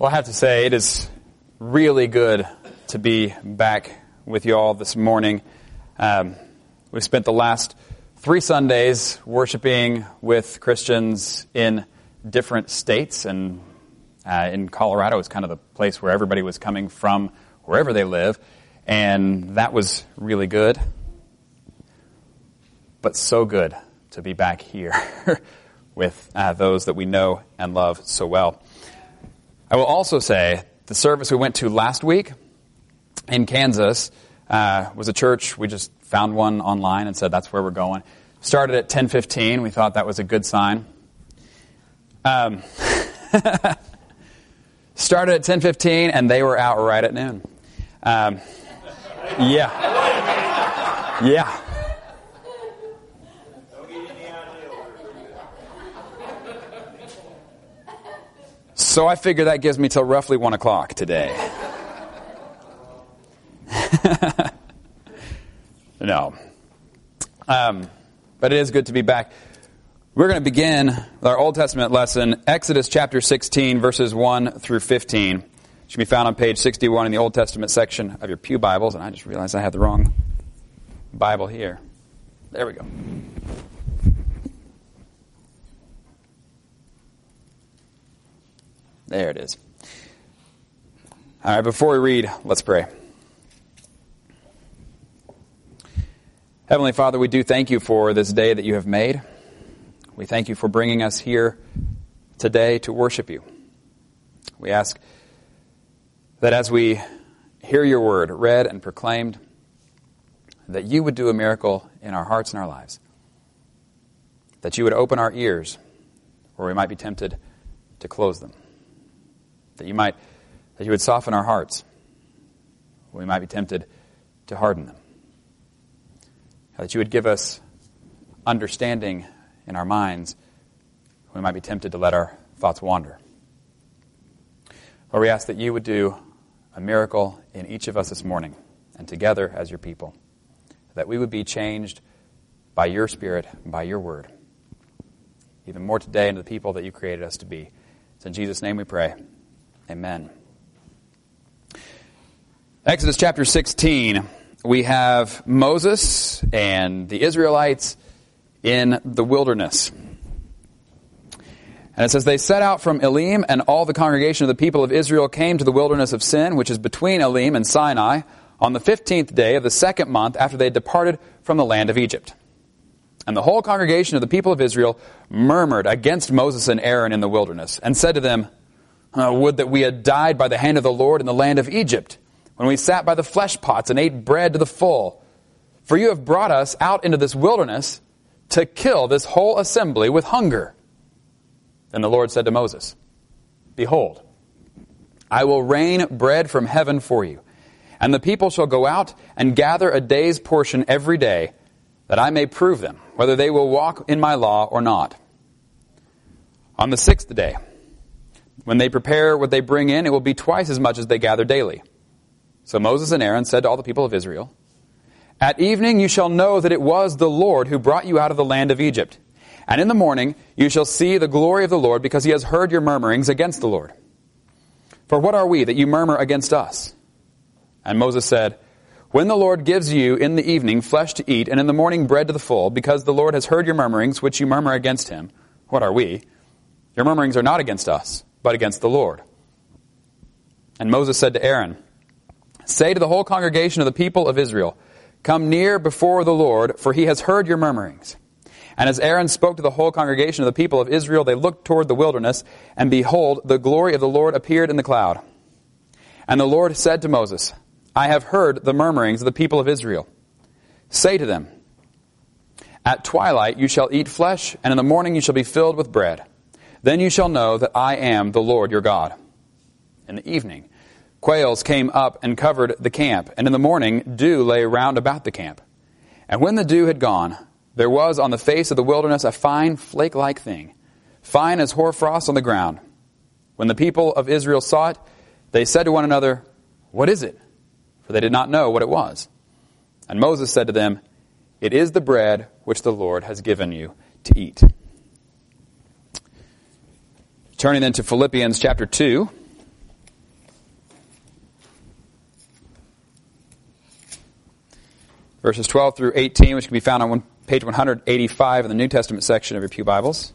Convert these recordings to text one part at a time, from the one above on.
Well, I have to say, it is really good to be back with you all this morning. Um, we've spent the last three Sundays worshiping with Christians in different states, and uh, in Colorado is kind of the place where everybody was coming from, wherever they live, and that was really good. But so good to be back here with uh, those that we know and love so well. I will also say the service we went to last week in Kansas uh, was a church. We just found one online and said that's where we're going. Started at 10:15. We thought that was a good sign. Um, started at 10:15 and they were out right at noon. Um, yeah, yeah. So I figure that gives me till roughly 1 o'clock today. no. Um, but it is good to be back. We're going to begin our Old Testament lesson, Exodus chapter 16, verses 1 through 15. It should be found on page 61 in the Old Testament section of your Pew Bibles. And I just realized I had the wrong Bible here. There we go. There it is. All right, before we read, let's pray. Heavenly Father, we do thank you for this day that you have made. We thank you for bringing us here today to worship you. We ask that as we hear your word read and proclaimed, that you would do a miracle in our hearts and our lives. That you would open our ears where we might be tempted to close them that you might that you would soften our hearts. We might be tempted to harden them. That you would give us understanding in our minds. We might be tempted to let our thoughts wander. Lord, we ask that you would do a miracle in each of us this morning and together as your people. That we would be changed by your Spirit, by your word. Even more today into the people that you created us to be. It's in Jesus' name we pray. Amen. Exodus chapter 16, we have Moses and the Israelites in the wilderness. And it says, They set out from Elim, and all the congregation of the people of Israel came to the wilderness of Sin, which is between Elim and Sinai, on the fifteenth day of the second month after they had departed from the land of Egypt. And the whole congregation of the people of Israel murmured against Moses and Aaron in the wilderness, and said to them, uh, would that we had died by the hand of the Lord in the land of Egypt, when we sat by the flesh pots and ate bread to the full. For you have brought us out into this wilderness to kill this whole assembly with hunger. Then the Lord said to Moses, Behold, I will rain bread from heaven for you, and the people shall go out and gather a day's portion every day, that I may prove them, whether they will walk in my law or not. On the sixth day, when they prepare what they bring in, it will be twice as much as they gather daily. So Moses and Aaron said to all the people of Israel, At evening you shall know that it was the Lord who brought you out of the land of Egypt. And in the morning you shall see the glory of the Lord, because he has heard your murmurings against the Lord. For what are we that you murmur against us? And Moses said, When the Lord gives you in the evening flesh to eat, and in the morning bread to the full, because the Lord has heard your murmurings, which you murmur against him, what are we? Your murmurings are not against us but against the Lord. And Moses said to Aaron, Say to the whole congregation of the people of Israel, Come near before the Lord, for he has heard your murmurings. And as Aaron spoke to the whole congregation of the people of Israel, they looked toward the wilderness, and behold, the glory of the Lord appeared in the cloud. And the Lord said to Moses, I have heard the murmurings of the people of Israel. Say to them, At twilight you shall eat flesh, and in the morning you shall be filled with bread. Then you shall know that I am the Lord your God. In the evening, quails came up and covered the camp, and in the morning, dew lay round about the camp. And when the dew had gone, there was on the face of the wilderness a fine flake like thing, fine as hoarfrost on the ground. When the people of Israel saw it, they said to one another, What is it? For they did not know what it was. And Moses said to them, It is the bread which the Lord has given you to eat. Turning then to Philippians chapter 2. Verses 12 through 18, which can be found on one, page 185 in the New Testament section of your Pew Bibles.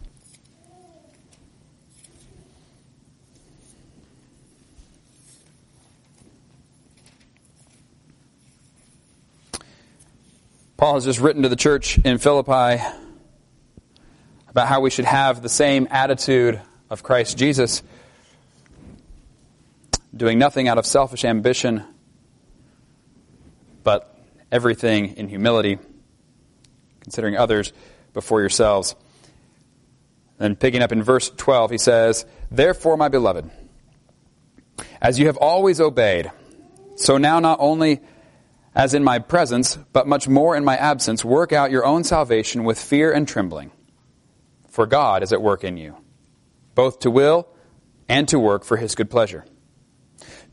Paul has just written to the church in Philippi about how we should have the same attitude of Christ Jesus, doing nothing out of selfish ambition, but everything in humility, considering others before yourselves. Then picking up in verse 12, he says, Therefore, my beloved, as you have always obeyed, so now not only as in my presence, but much more in my absence, work out your own salvation with fear and trembling. For God is at work in you, both to will and to work for his good pleasure.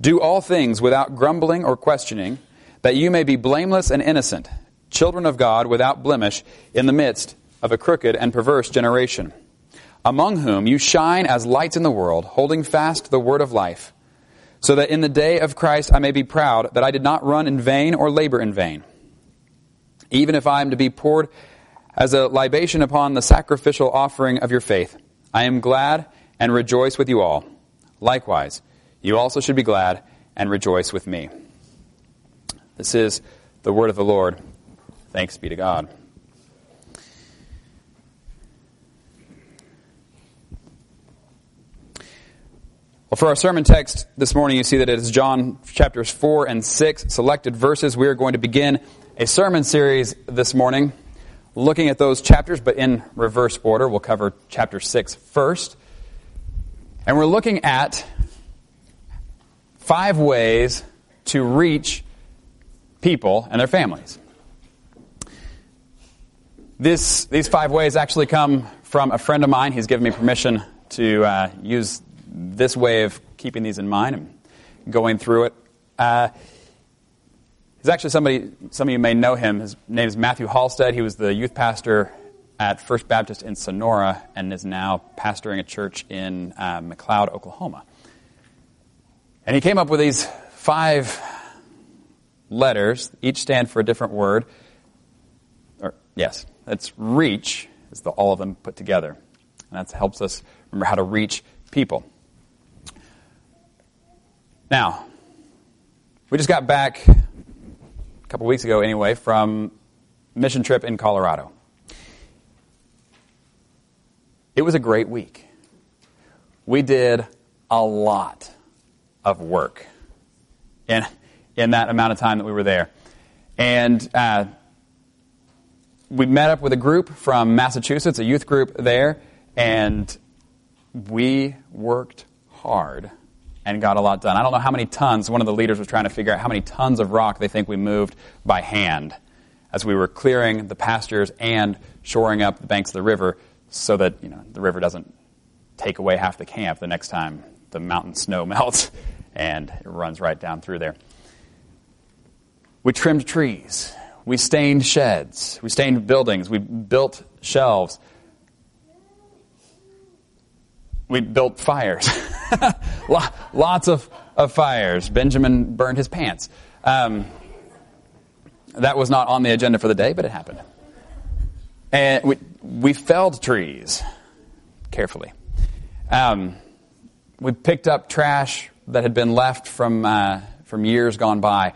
Do all things without grumbling or questioning, that you may be blameless and innocent, children of God without blemish, in the midst of a crooked and perverse generation, among whom you shine as lights in the world, holding fast the word of life so that in the day of Christ I may be proud that I did not run in vain or labor in vain. Even if I am to be poured as a libation upon the sacrificial offering of your faith, I am glad and rejoice with you all. Likewise, you also should be glad and rejoice with me. This is the word of the Lord. Thanks be to God. Well, for our sermon text this morning, you see that it is John chapters 4 and 6, selected verses. We are going to begin a sermon series this morning looking at those chapters, but in reverse order. We'll cover chapter 6 first. And we're looking at five ways to reach people and their families. This, these five ways actually come from a friend of mine. He's given me permission to uh, use this way of keeping these in mind and going through it. Uh, he's actually somebody, some of you may know him. His name is Matthew Halstead. He was the youth pastor at First Baptist in Sonora and is now pastoring a church in uh, McLoud, Oklahoma. And he came up with these five letters, each stand for a different word. Or, yes, that's reach, is the, all of them put together. And that helps us remember how to reach people. Now, we just got back couple weeks ago, anyway, from mission trip in Colorado. It was a great week. We did a lot of work in, in that amount of time that we were there. And uh, we met up with a group from Massachusetts, a youth group there, and we worked hard and got a lot done. I don't know how many tons, one of the leaders was trying to figure out how many tons of rock they think we moved by hand as we were clearing the pastures and shoring up the banks of the river so that you know, the river doesn't take away half the camp the next time the mountain snow melts and it runs right down through there. We trimmed trees. We stained sheds. We stained buildings. We built shelves we built fires. Lots of, of fires. Benjamin burned his pants. Um, that was not on the agenda for the day, but it happened. And we, we felled trees carefully. Um, we picked up trash that had been left from, uh, from years gone by.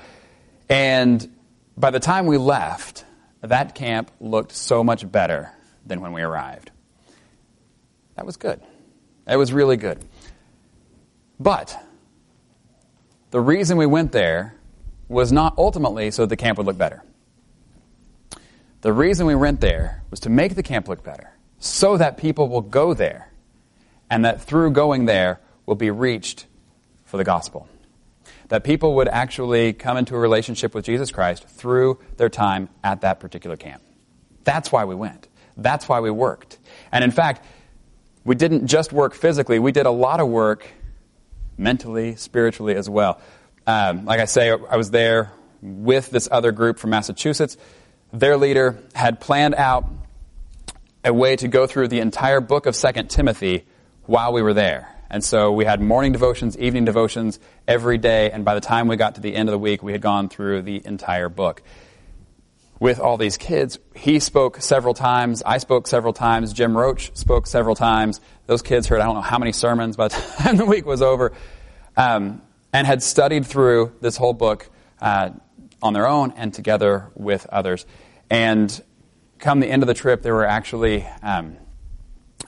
And by the time we left, that camp looked so much better than when we arrived. That was good. It was really good. But the reason we went there was not ultimately so that the camp would look better. The reason we went there was to make the camp look better, so that people will go there, and that through going there will be reached for the gospel. That people would actually come into a relationship with Jesus Christ through their time at that particular camp. That's why we went. That's why we worked. And in fact, we didn't just work physically, we did a lot of work mentally, spiritually as well. Um, like I say, I was there with this other group from Massachusetts. Their leader had planned out a way to go through the entire book of Second Timothy while we were there. And so we had morning devotions, evening devotions every day, and by the time we got to the end of the week, we had gone through the entire book. With all these kids. He spoke several times. I spoke several times. Jim Roach spoke several times. Those kids heard I don't know how many sermons by the time the week was over, um, and had studied through this whole book uh, on their own and together with others. And come the end of the trip, there were actually um,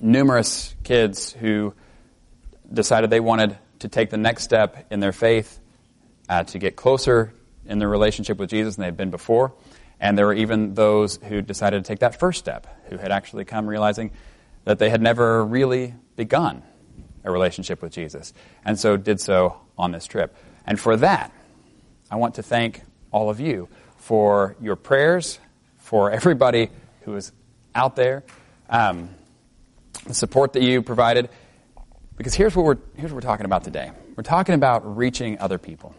numerous kids who decided they wanted to take the next step in their faith uh, to get closer in their relationship with Jesus than they'd been before. And there were even those who decided to take that first step, who had actually come realizing that they had never really begun a relationship with Jesus, and so did so on this trip. And for that, I want to thank all of you for your prayers, for everybody who is out there, um, the support that you provided. Because here's what we're here's what we're talking about today. We're talking about reaching other people.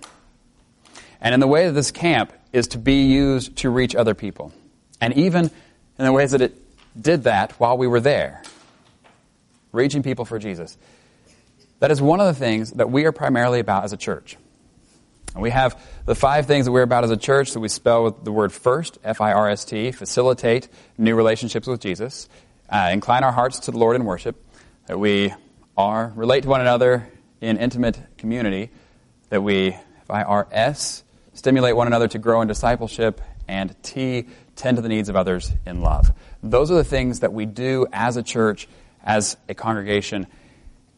And in the way that this camp is to be used to reach other people. And even in the ways that it did that while we were there, reaching people for Jesus. That is one of the things that we are primarily about as a church. And we have the five things that we're about as a church that we spell with the word first, F I R S T, facilitate new relationships with Jesus, uh, incline our hearts to the Lord in worship, that we are, relate to one another in intimate community, that we, F I R S, stimulate one another to grow in discipleship, and T, tend to the needs of others in love. Those are the things that we do as a church, as a congregation.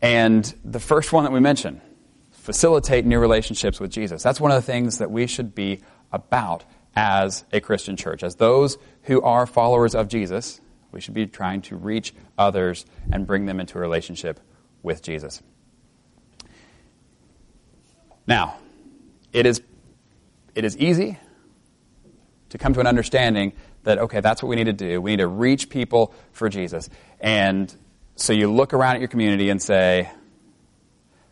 And the first one that we mention, facilitate new relationships with Jesus. That's one of the things that we should be about as a Christian church. As those who are followers of Jesus, we should be trying to reach others and bring them into a relationship with Jesus. Now, it is it is easy to come to an understanding that, okay, that's what we need to do. We need to reach people for Jesus. And so you look around at your community and say,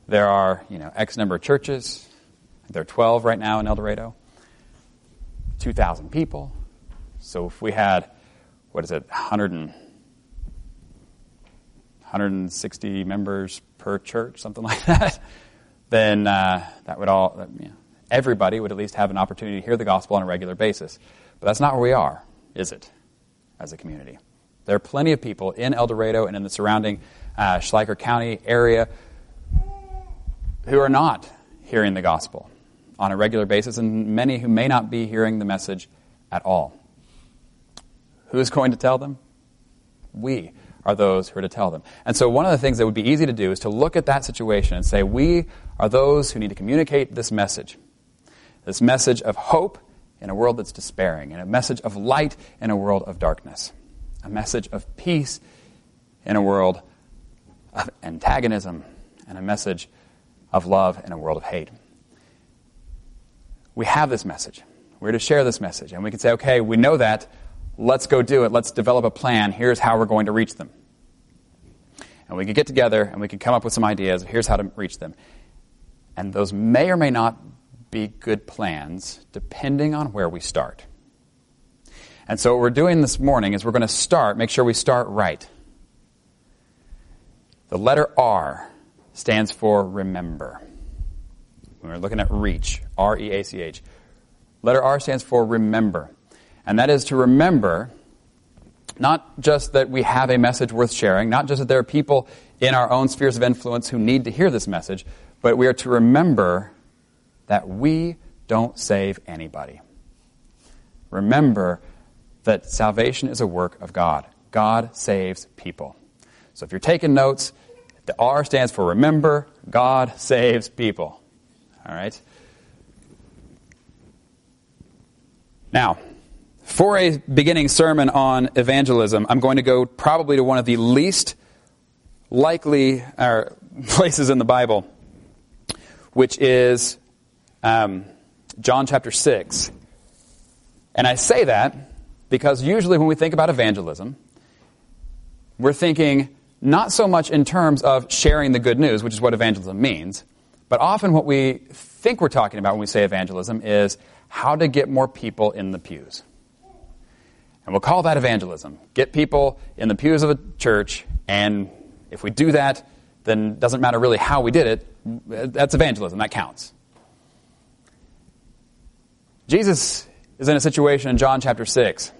there are, you know, X number of churches. There are 12 right now in Eldorado. 2,000 people. So if we had, what is it, 100 and, 160 members per church, something like that, then uh, that would all, know, everybody would at least have an opportunity to hear the gospel on a regular basis. But that's not where we are, is it, as a community? There are plenty of people in Eldorado and in the surrounding uh, Schleicher County area who are not hearing the gospel on a regular basis, and many who may not be hearing the message at all. Who is going to tell them? We are those who are to tell them. And so, one of the things that would be easy to do is to look at that situation and say, We are those who need to communicate this message. This message of hope in a world that's despairing, and a message of light in a world of darkness, a message of peace in a world of antagonism, and a message of love in a world of hate. We have this message. We're to share this message, and we can say, okay, we know that. Let's go do it. Let's develop a plan. Here's how we're going to reach them. And we can get together and we can come up with some ideas. Here's how to reach them. And those may or may not be good plans depending on where we start. And so, what we're doing this morning is we're going to start, make sure we start right. The letter R stands for remember. When we're looking at reach, R E A C H. Letter R stands for remember. And that is to remember not just that we have a message worth sharing, not just that there are people in our own spheres of influence who need to hear this message, but we are to remember that we don't save anybody. Remember that salvation is a work of God. God saves people. So if you're taking notes, the R stands for remember, God saves people. All right? Now, for a beginning sermon on evangelism, I'm going to go probably to one of the least likely places in the Bible, which is um, John chapter 6. And I say that because usually when we think about evangelism, we're thinking not so much in terms of sharing the good news, which is what evangelism means, but often what we think we're talking about when we say evangelism is how to get more people in the pews. And we'll call that evangelism. Get people in the pews of a church, and if we do that, then it doesn't matter really how we did it. That's evangelism. That counts. Jesus is in a situation in John chapter 6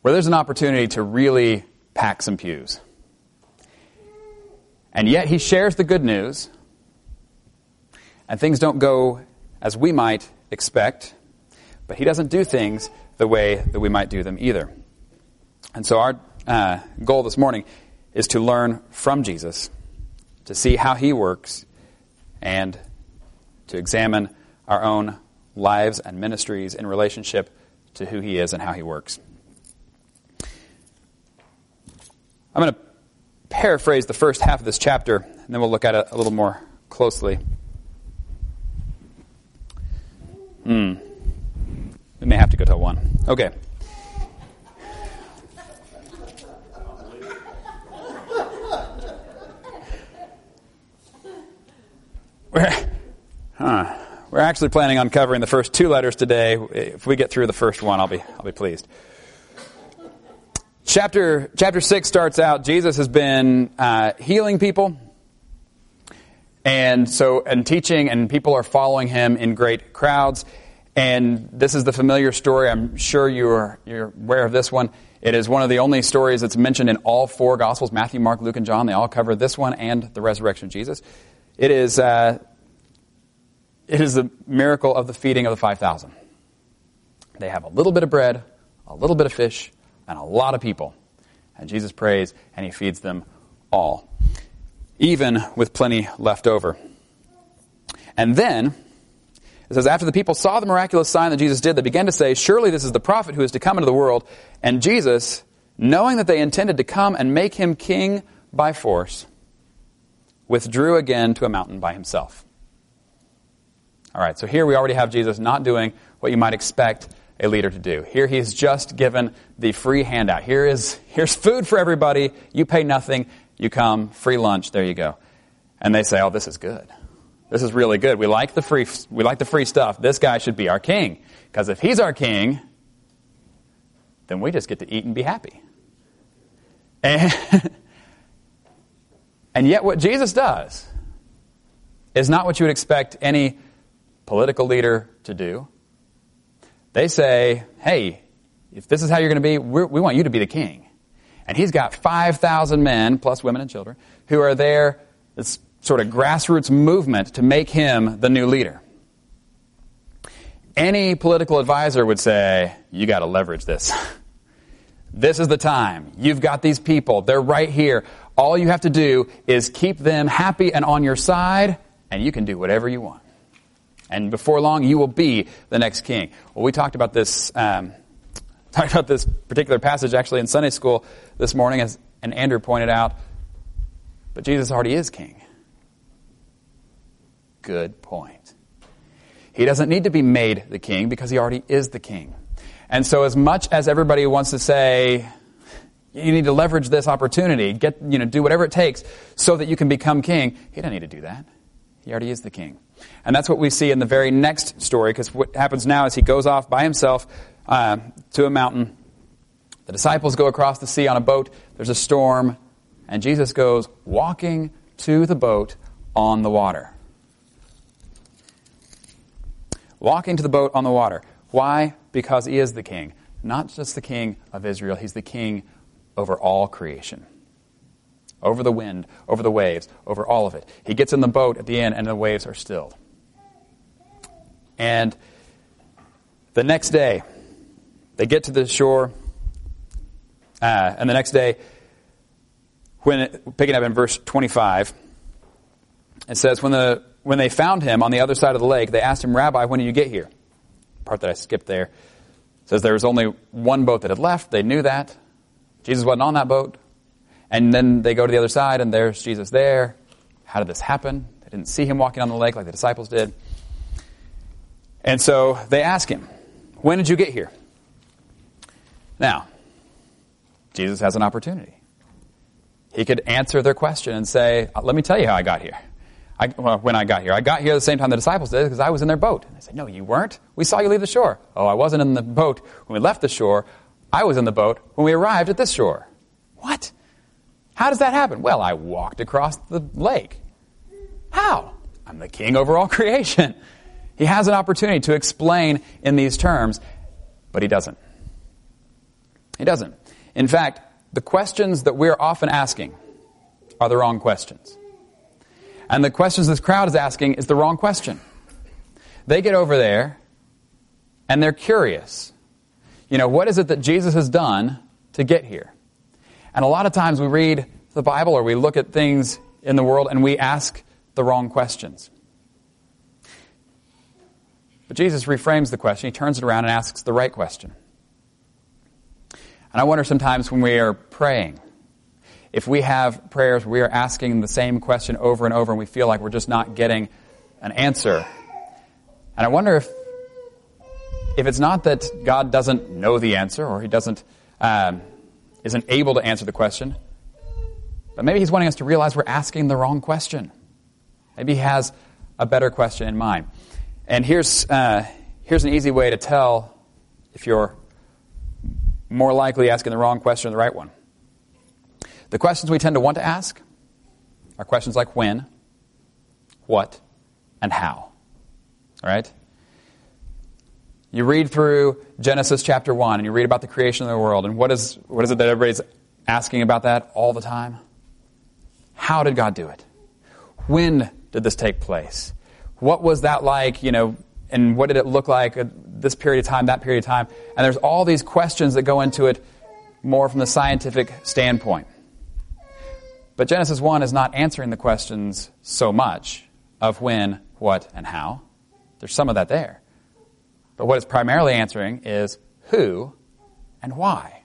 where there's an opportunity to really pack some pews. And yet he shares the good news, and things don't go as we might expect, but he doesn't do things the way that we might do them either. And so our uh, goal this morning is to learn from Jesus, to see how he works, and to examine our own lives and ministries in relationship to who he is and how he works. I'm going to paraphrase the first half of this chapter, and then we'll look at it a little more closely. Hmm. We may have to go to one. Okay. We're, huh. We're actually planning on covering the first two letters today. If we get through the first one, I'll be, I'll be pleased. Chapter, chapter 6 starts out, Jesus has been uh, healing people. And so, and teaching, and people are following him in great crowds. And this is the familiar story. I'm sure you're, you're aware of this one. It is one of the only stories that's mentioned in all four Gospels Matthew, Mark, Luke, and John. They all cover this one and the resurrection of Jesus. It is, uh, it is the miracle of the feeding of the 5,000. They have a little bit of bread, a little bit of fish, and a lot of people. And Jesus prays, and he feeds them all, even with plenty left over. And then, it says, after the people saw the miraculous sign that Jesus did, they began to say, Surely this is the prophet who is to come into the world. And Jesus, knowing that they intended to come and make him king by force, withdrew again to a mountain by himself. All right, so here we already have Jesus not doing what you might expect a leader to do. Here he's just given the free handout. Here is here's food for everybody. You pay nothing. You come, free lunch. There you go. And they say, "Oh, this is good. This is really good. We like the free we like the free stuff. This guy should be our king because if he's our king, then we just get to eat and be happy." And, and yet what Jesus does is not what you would expect any political leader to do. They say, hey, if this is how you're going to be, we want you to be the king. And he's got 5,000 men, plus women and children, who are there, this sort of grassroots movement to make him the new leader. Any political advisor would say, you got to leverage this. this is the time. You've got these people. They're right here. All you have to do is keep them happy and on your side, and you can do whatever you want. And before long, you will be the next king. Well, we talked about this, um, talked about this particular passage actually in Sunday school this morning, as, and Andrew pointed out. But Jesus already is king. Good point. He doesn't need to be made the king because he already is the king. And so, as much as everybody wants to say, you need to leverage this opportunity, get, you know, do whatever it takes so that you can become king, he doesn't need to do that. He already is the king. And that's what we see in the very next story, because what happens now is he goes off by himself uh, to a mountain. The disciples go across the sea on a boat. There's a storm, and Jesus goes walking to the boat on the water. Walking to the boat on the water. Why? Because he is the king. Not just the king of Israel, he's the king over all creation over the wind, over the waves, over all of it. He gets in the boat at the end, and the waves are stilled. And the next day, they get to the shore, uh, and the next day, when it, picking up in verse 25, it says, when, the, when they found him on the other side of the lake, they asked him, Rabbi, when did you get here? Part that I skipped there. It says there was only one boat that had left. They knew that. Jesus wasn't on that boat. And then they go to the other side, and there's Jesus there. How did this happen? They didn't see him walking on the lake like the disciples did. And so they ask him, When did you get here? Now, Jesus has an opportunity. He could answer their question and say, uh, Let me tell you how I got here. I, well, when I got here. I got here the same time the disciples did because I was in their boat. And they said, No, you weren't. We saw you leave the shore. Oh, I wasn't in the boat when we left the shore. I was in the boat when we arrived at this shore. What? How does that happen? Well, I walked across the lake. How? I'm the king over all creation. He has an opportunity to explain in these terms, but he doesn't. He doesn't. In fact, the questions that we're often asking are the wrong questions. And the questions this crowd is asking is the wrong question. They get over there and they're curious. You know, what is it that Jesus has done to get here? And a lot of times we read the Bible or we look at things in the world and we ask the wrong questions. But Jesus reframes the question. He turns it around and asks the right question. And I wonder sometimes when we are praying, if we have prayers we are asking the same question over and over and we feel like we're just not getting an answer. And I wonder if, if it's not that God doesn't know the answer or he doesn't, um, isn't able to answer the question, but maybe he's wanting us to realize we're asking the wrong question. Maybe he has a better question in mind. And here's, uh, here's an easy way to tell if you're more likely asking the wrong question or the right one. The questions we tend to want to ask are questions like when, what, and how. All right? You read through Genesis chapter 1 and you read about the creation of the world, and what is, what is it that everybody's asking about that all the time? How did God do it? When did this take place? What was that like, you know, and what did it look like at this period of time, that period of time? And there's all these questions that go into it more from the scientific standpoint. But Genesis 1 is not answering the questions so much of when, what, and how. There's some of that there. But what it's primarily answering is who and why.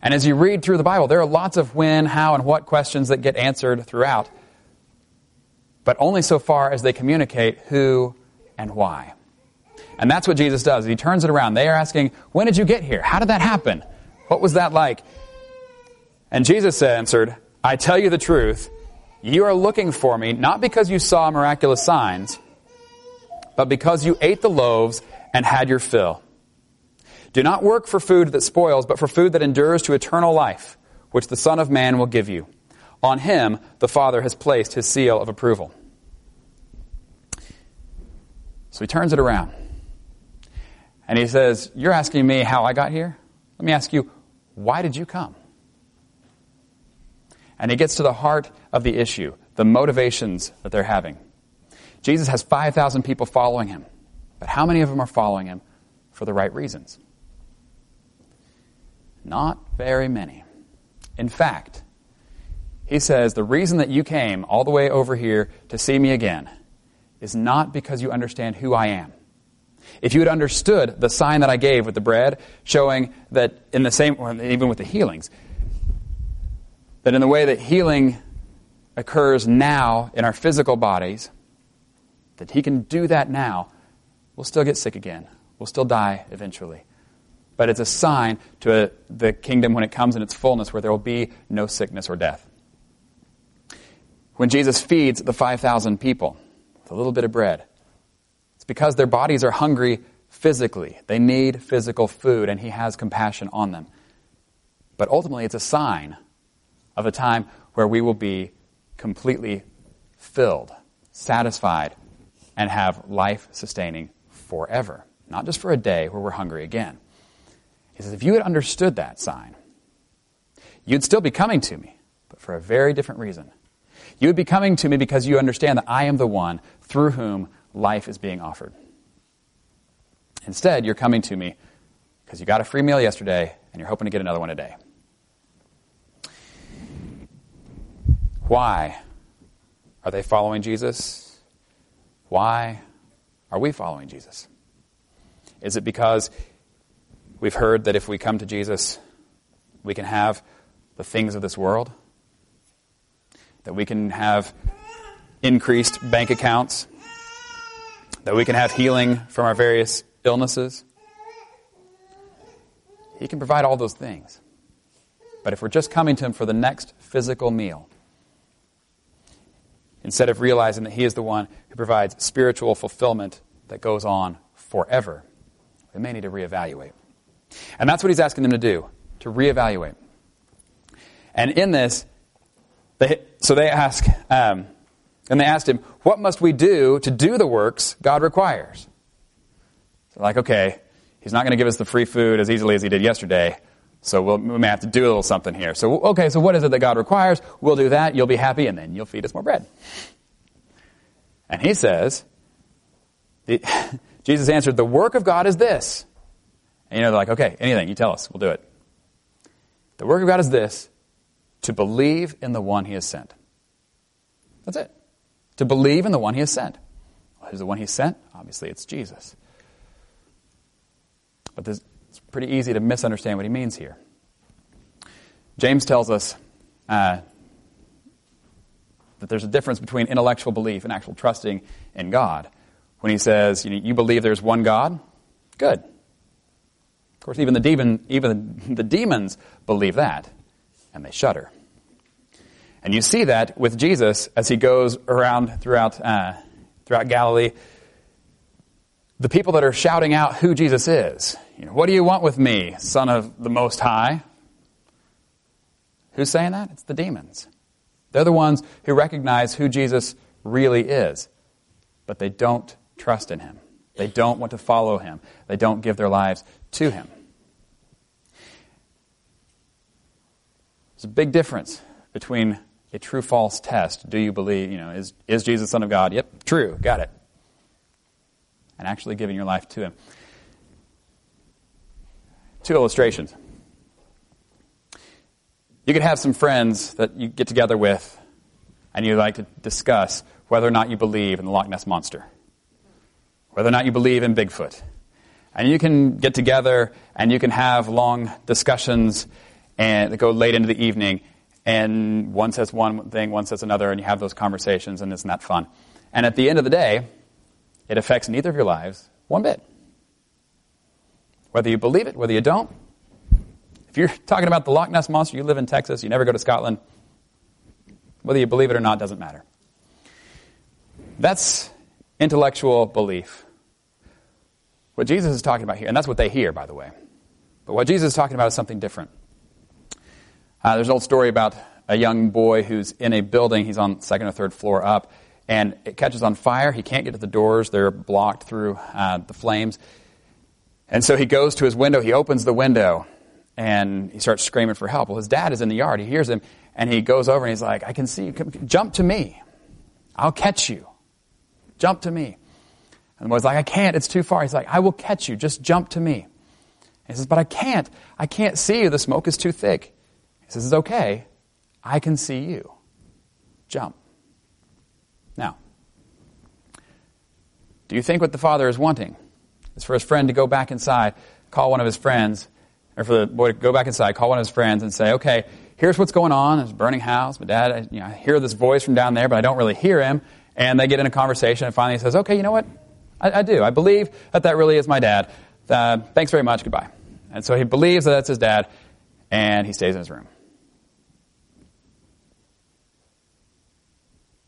And as you read through the Bible, there are lots of when, how, and what questions that get answered throughout, but only so far as they communicate who and why. And that's what Jesus does. He turns it around. They are asking, When did you get here? How did that happen? What was that like? And Jesus answered, I tell you the truth. You are looking for me not because you saw miraculous signs, but because you ate the loaves and had your fill. Do not work for food that spoils, but for food that endures to eternal life, which the Son of Man will give you. On him the Father has placed his seal of approval. So he turns it around. And he says, You're asking me how I got here? Let me ask you, why did you come? And he gets to the heart of the issue, the motivations that they're having. Jesus has 5,000 people following him, but how many of them are following him for the right reasons? Not very many. In fact, he says, The reason that you came all the way over here to see me again is not because you understand who I am. If you had understood the sign that I gave with the bread, showing that in the same, way even with the healings, that in the way that healing occurs now in our physical bodies, that He can do that now, we'll still get sick again. We'll still die eventually. But it's a sign to a, the kingdom when it comes in its fullness where there will be no sickness or death. When Jesus feeds the 5,000 people with a little bit of bread, it's because their bodies are hungry physically. They need physical food, and He has compassion on them. But ultimately, it's a sign of a time where we will be completely filled, satisfied, and have life sustaining forever. Not just for a day where we're hungry again. He says, if you had understood that sign, you'd still be coming to me, but for a very different reason. You would be coming to me because you understand that I am the one through whom life is being offered. Instead, you're coming to me because you got a free meal yesterday and you're hoping to get another one today. Why are they following Jesus? Why are we following Jesus? Is it because we've heard that if we come to Jesus, we can have the things of this world? That we can have increased bank accounts? That we can have healing from our various illnesses? He can provide all those things. But if we're just coming to Him for the next physical meal, instead of realizing that He is the one who provides spiritual fulfillment that goes on forever. We may need to reevaluate. And that's what He's asking them to do, to reevaluate. And in this, they, so they ask, um, And they asked him, What must we do to do the works God requires? So, like, okay, he's not going to give us the free food as easily as he did yesterday, so we'll, we may have to do a little something here. So, okay, so what is it that God requires? We'll do that, you'll be happy, and then you'll feed us more bread. And he says, Jesus answered, The work of God is this. And you know, they're like, okay, anything, you tell us, we'll do it. The work of God is this to believe in the one he has sent. That's it. To believe in the one he has sent. Well, who's the one he sent? Obviously, it's Jesus. But this, it's pretty easy to misunderstand what he means here. James tells us uh, that there's a difference between intellectual belief and actual trusting in God. When he says, you, know, you believe there's one God, good. Of course, even the, demon, even the demons believe that, and they shudder. And you see that with Jesus as he goes around throughout, uh, throughout Galilee. The people that are shouting out who Jesus is. You know, what do you want with me, Son of the Most High? Who's saying that? It's the demons. They're the ones who recognize who Jesus really is, but they don't trust in him. They don't want to follow him. They don't give their lives to him. There's a big difference between a true false test. Do you believe, you know, is, is Jesus Son of God? Yep, true, got it. And actually giving your life to him. Two illustrations. You could have some friends that you get together with and you like to discuss whether or not you believe in the Loch Ness Monster, whether or not you believe in Bigfoot. And you can get together and you can have long discussions and go late into the evening, and one says one thing, one says another, and you have those conversations, and isn't that fun? And at the end of the day, it affects neither of your lives one bit. Whether you believe it, whether you don't. If you're talking about the Loch Ness Monster, you live in Texas, you never go to Scotland, whether you believe it or not doesn't matter. That's intellectual belief. What Jesus is talking about here, and that's what they hear, by the way. But what Jesus is talking about is something different. Uh, there's an old story about a young boy who's in a building. He's on second or third floor up, and it catches on fire. He can't get to the doors; they're blocked through uh, the flames. And so he goes to his window. He opens the window, and he starts screaming for help. Well, his dad is in the yard. He hears him, and he goes over and he's like, "I can see you. Jump to me. I'll catch you. Jump to me." And the boy's like, "I can't. It's too far." He's like, "I will catch you. Just jump to me." he says, "But I can't. I can't see you. The smoke is too thick." He says, It's okay. I can see you. Jump. Now, do you think what the father is wanting is for his friend to go back inside, call one of his friends, or for the boy to go back inside, call one of his friends, and say, Okay, here's what's going on. There's a burning house. My dad, I, you know, I hear this voice from down there, but I don't really hear him. And they get in a conversation, and finally he says, Okay, you know what? I, I do. I believe that that really is my dad. Uh, thanks very much. Goodbye. And so he believes that that's his dad, and he stays in his room.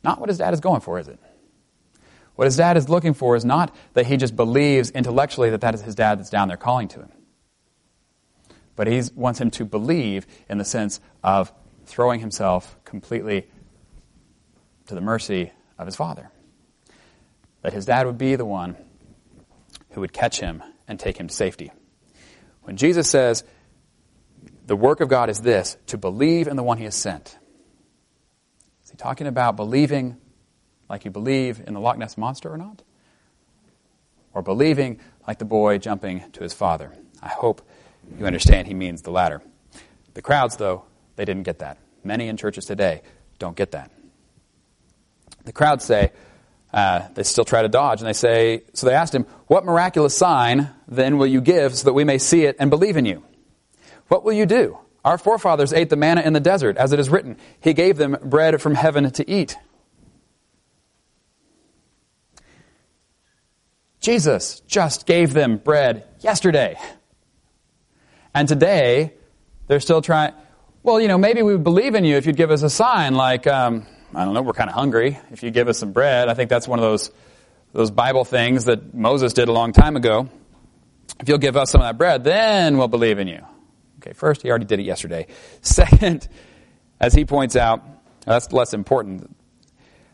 Not what his dad is going for, is it? What his dad is looking for is not that he just believes intellectually that that is his dad that's down there calling to him. But he wants him to believe in the sense of throwing himself completely to the mercy of his father. That his dad would be the one who would catch him and take him to safety. When Jesus says, the work of God is this, to believe in the one he has sent, talking about believing like you believe in the Loch Ness Monster or not? Or believing like the boy jumping to his father? I hope you understand he means the latter. The crowds, though, they didn't get that. Many in churches today don't get that. The crowds say, uh, they still try to dodge, and they say, so they asked him, What miraculous sign then will you give so that we may see it and believe in you? What will you do? Our forefathers ate the manna in the desert, as it is written, He gave them bread from heaven to eat. Jesus just gave them bread yesterday. And today, they're still trying, well, you know, maybe we would believe in you if you'd give us a sign like, um, I don't know, we're kind of hungry. If you give us some bread, I think that's one of those, those Bible things that Moses did a long time ago. If you'll give us some of that bread, then we'll believe in you. Okay, first, he already did it yesterday. Second, as he points out, that's less important.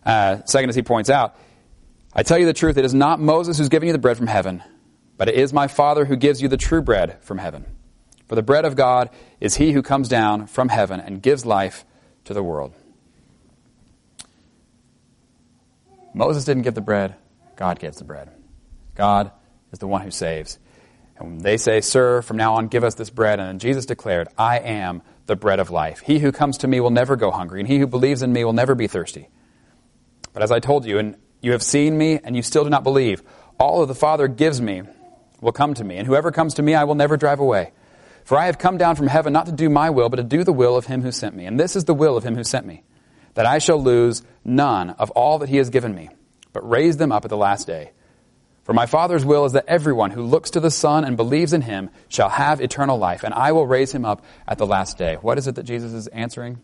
Uh, second, as he points out, I tell you the truth, it is not Moses who's giving you the bread from heaven, but it is my Father who gives you the true bread from heaven. For the bread of God is he who comes down from heaven and gives life to the world. Moses didn't give the bread, God gives the bread. God is the one who saves. And they say, Sir, from now on give us this bread, and Jesus declared, I am the bread of life. He who comes to me will never go hungry, and he who believes in me will never be thirsty. But as I told you, and you have seen me, and you still do not believe, all of the Father gives me will come to me, and whoever comes to me I will never drive away. For I have come down from heaven not to do my will, but to do the will of him who sent me. And this is the will of him who sent me, that I shall lose none of all that he has given me, but raise them up at the last day. For my Father's will is that everyone who looks to the Son and believes in him shall have eternal life, and I will raise him up at the last day. What is it that Jesus is answering?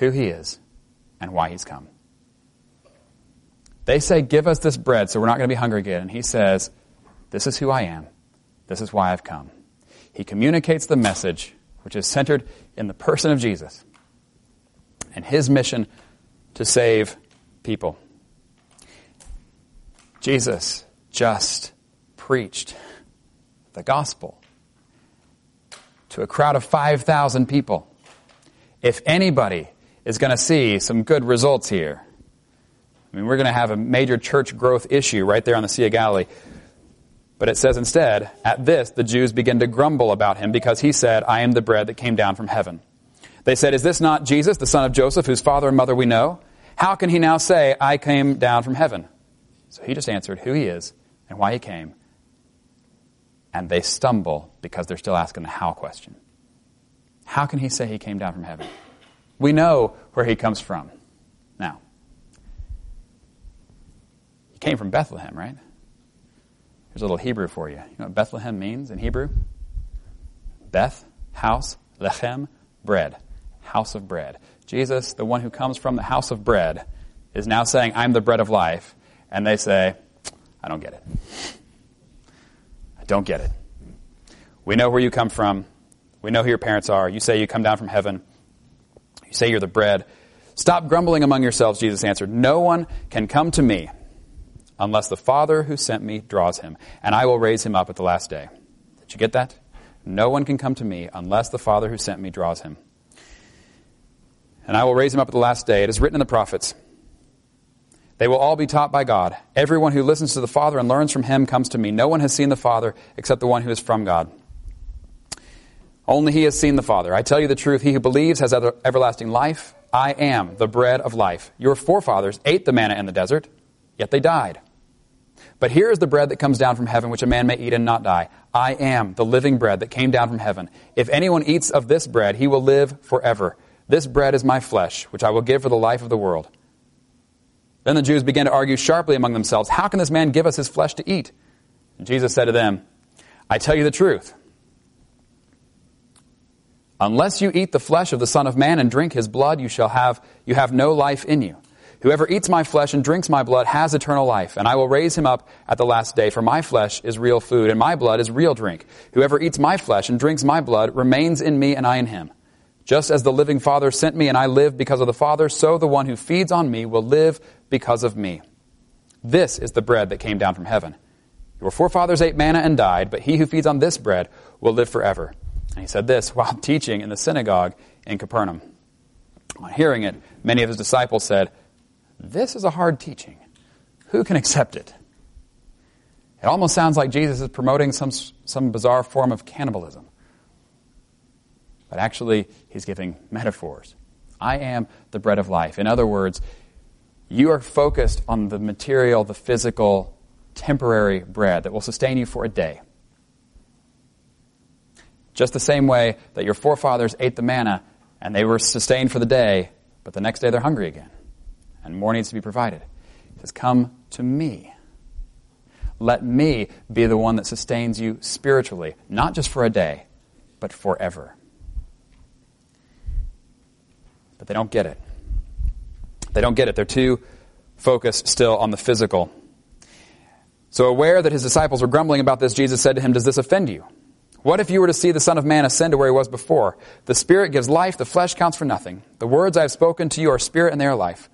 Who he is and why he's come. They say, Give us this bread so we're not going to be hungry again. And he says, This is who I am. This is why I've come. He communicates the message, which is centered in the person of Jesus and his mission to save people. Jesus just preached the gospel to a crowd of 5,000 people. If anybody is going to see some good results here, I mean, we're going to have a major church growth issue right there on the Sea of Galilee. But it says instead, at this, the Jews begin to grumble about him because he said, I am the bread that came down from heaven. They said, Is this not Jesus, the son of Joseph, whose father and mother we know? How can he now say, I came down from heaven? So he just answered who he is and why he came. And they stumble because they're still asking the how question. How can he say he came down from heaven? We know where he comes from. Now, he came from Bethlehem, right? Here's a little Hebrew for you. You know what Bethlehem means in Hebrew? Beth, house, lechem, bread. House of bread. Jesus, the one who comes from the house of bread, is now saying, I'm the bread of life and they say, I don't get it. I don't get it. We know where you come from. We know who your parents are. You say you come down from heaven. You say you're the bread. Stop grumbling among yourselves, Jesus answered. No one can come to me unless the Father who sent me draws him, and I will raise him up at the last day. Did you get that? No one can come to me unless the Father who sent me draws him. And I will raise him up at the last day. It is written in the prophets. They will all be taught by God. Everyone who listens to the Father and learns from him comes to me. No one has seen the Father except the one who is from God. Only he has seen the Father. I tell you the truth, he who believes has everlasting life. I am the bread of life. Your forefathers ate the manna in the desert, yet they died. But here is the bread that comes down from heaven, which a man may eat and not die. I am the living bread that came down from heaven. If anyone eats of this bread, he will live forever. This bread is my flesh, which I will give for the life of the world. Then the Jews began to argue sharply among themselves, How can this man give us his flesh to eat? And Jesus said to them, I tell you the truth. Unless you eat the flesh of the Son of Man and drink his blood, you shall have, you have no life in you. Whoever eats my flesh and drinks my blood has eternal life, and I will raise him up at the last day. For my flesh is real food, and my blood is real drink. Whoever eats my flesh and drinks my blood remains in me, and I in him. Just as the living Father sent me and I live because of the Father, so the one who feeds on me will live because of me. This is the bread that came down from heaven. Your forefathers ate manna and died, but he who feeds on this bread will live forever. And he said this while teaching in the synagogue in Capernaum. On hearing it, many of his disciples said, This is a hard teaching. Who can accept it? It almost sounds like Jesus is promoting some, some bizarre form of cannibalism but actually, he's giving metaphors. I am the bread of life. In other words, you are focused on the material, the physical, temporary bread that will sustain you for a day. Just the same way that your forefathers ate the manna and they were sustained for the day, but the next day they're hungry again and more needs to be provided. He says, Come to me. Let me be the one that sustains you spiritually, not just for a day, but forever but they don't get it. They don't get it. They're too focused still on the physical. So, aware that his disciples were grumbling about this, Jesus said to him, Does this offend you? What if you were to see the Son of Man ascend to where he was before? The Spirit gives life, the flesh counts for nothing. The words I have spoken to you are spirit and they are life.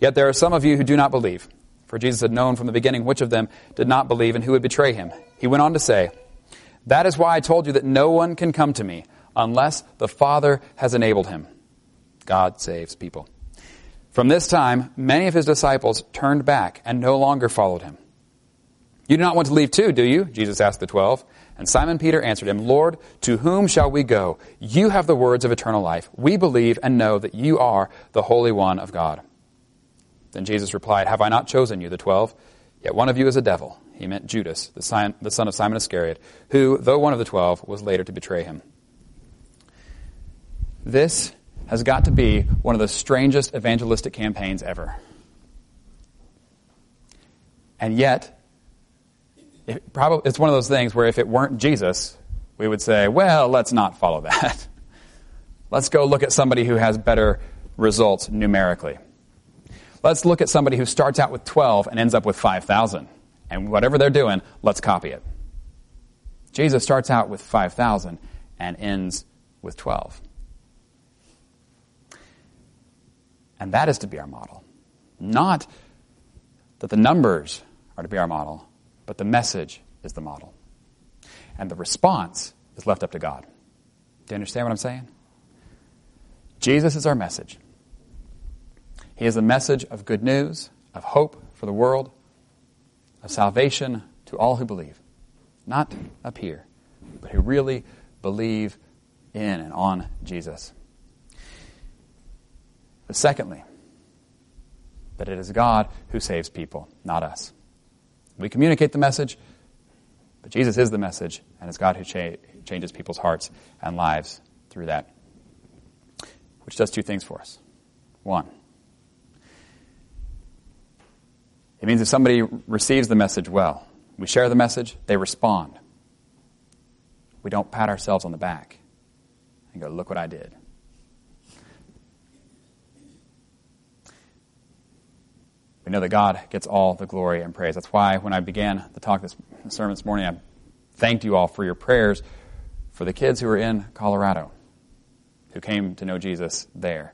Yet there are some of you who do not believe. For Jesus had known from the beginning which of them did not believe and who would betray him. He went on to say, That is why I told you that no one can come to me unless the Father has enabled him. God saves people. From this time, many of his disciples turned back and no longer followed him. You do not want to leave too, do you? Jesus asked the twelve. And Simon Peter answered him, Lord, to whom shall we go? You have the words of eternal life. We believe and know that you are the Holy One of God. Then Jesus replied, Have I not chosen you, the twelve? Yet one of you is a devil. He meant Judas, the son of Simon Iscariot, who, though one of the twelve, was later to betray him. This has got to be one of the strangest evangelistic campaigns ever. And yet, it probably, it's one of those things where if it weren't Jesus, we would say, well, let's not follow that. let's go look at somebody who has better results numerically. Let's look at somebody who starts out with 12 and ends up with 5,000. And whatever they're doing, let's copy it. Jesus starts out with 5,000 and ends with 12. And that is to be our model. Not that the numbers are to be our model, but the message is the model. And the response is left up to God. Do you understand what I'm saying? Jesus is our message. He is the message of good news, of hope for the world, of salvation to all who believe. Not up here, but who really believe in and on Jesus. But secondly, that it is God who saves people, not us. We communicate the message, but Jesus is the message, and it's God who cha- changes people's hearts and lives through that. Which does two things for us. One, It means if somebody receives the message well, we share the message, they respond. We don't pat ourselves on the back and go, look what I did. Know that God gets all the glory and praise. That's why when I began the talk this the sermon this morning, I thanked you all for your prayers for the kids who were in Colorado, who came to know Jesus there.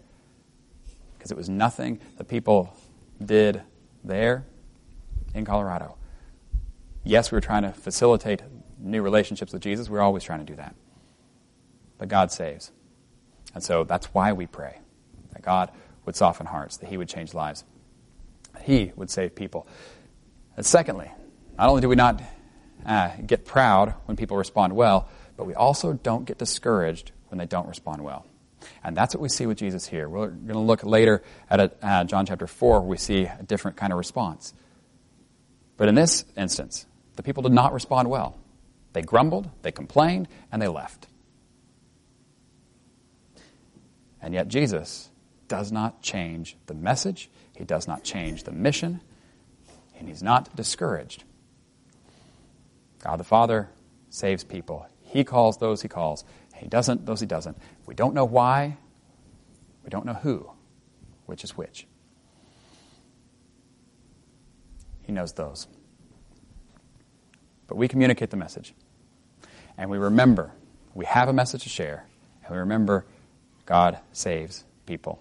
Because it was nothing that people did there in Colorado. Yes, we were trying to facilitate new relationships with Jesus. We're always trying to do that. But God saves. And so that's why we pray that God would soften hearts, that He would change lives, He would save people. And secondly, not only do we not uh, get proud when people respond well, but we also don't get discouraged when they don't respond well. And that's what we see with Jesus here. We're going to look later at a, uh, John chapter 4, where we see a different kind of response. But in this instance, the people did not respond well. They grumbled, they complained, and they left. And yet, Jesus does not change the message, He does not change the mission, and He's not discouraged. God the Father saves people. He calls those He calls. He doesn't those He doesn't. We don't know why, we don't know who, which is which. He knows those. But we communicate the message. And we remember we have a message to share. And we remember God saves people.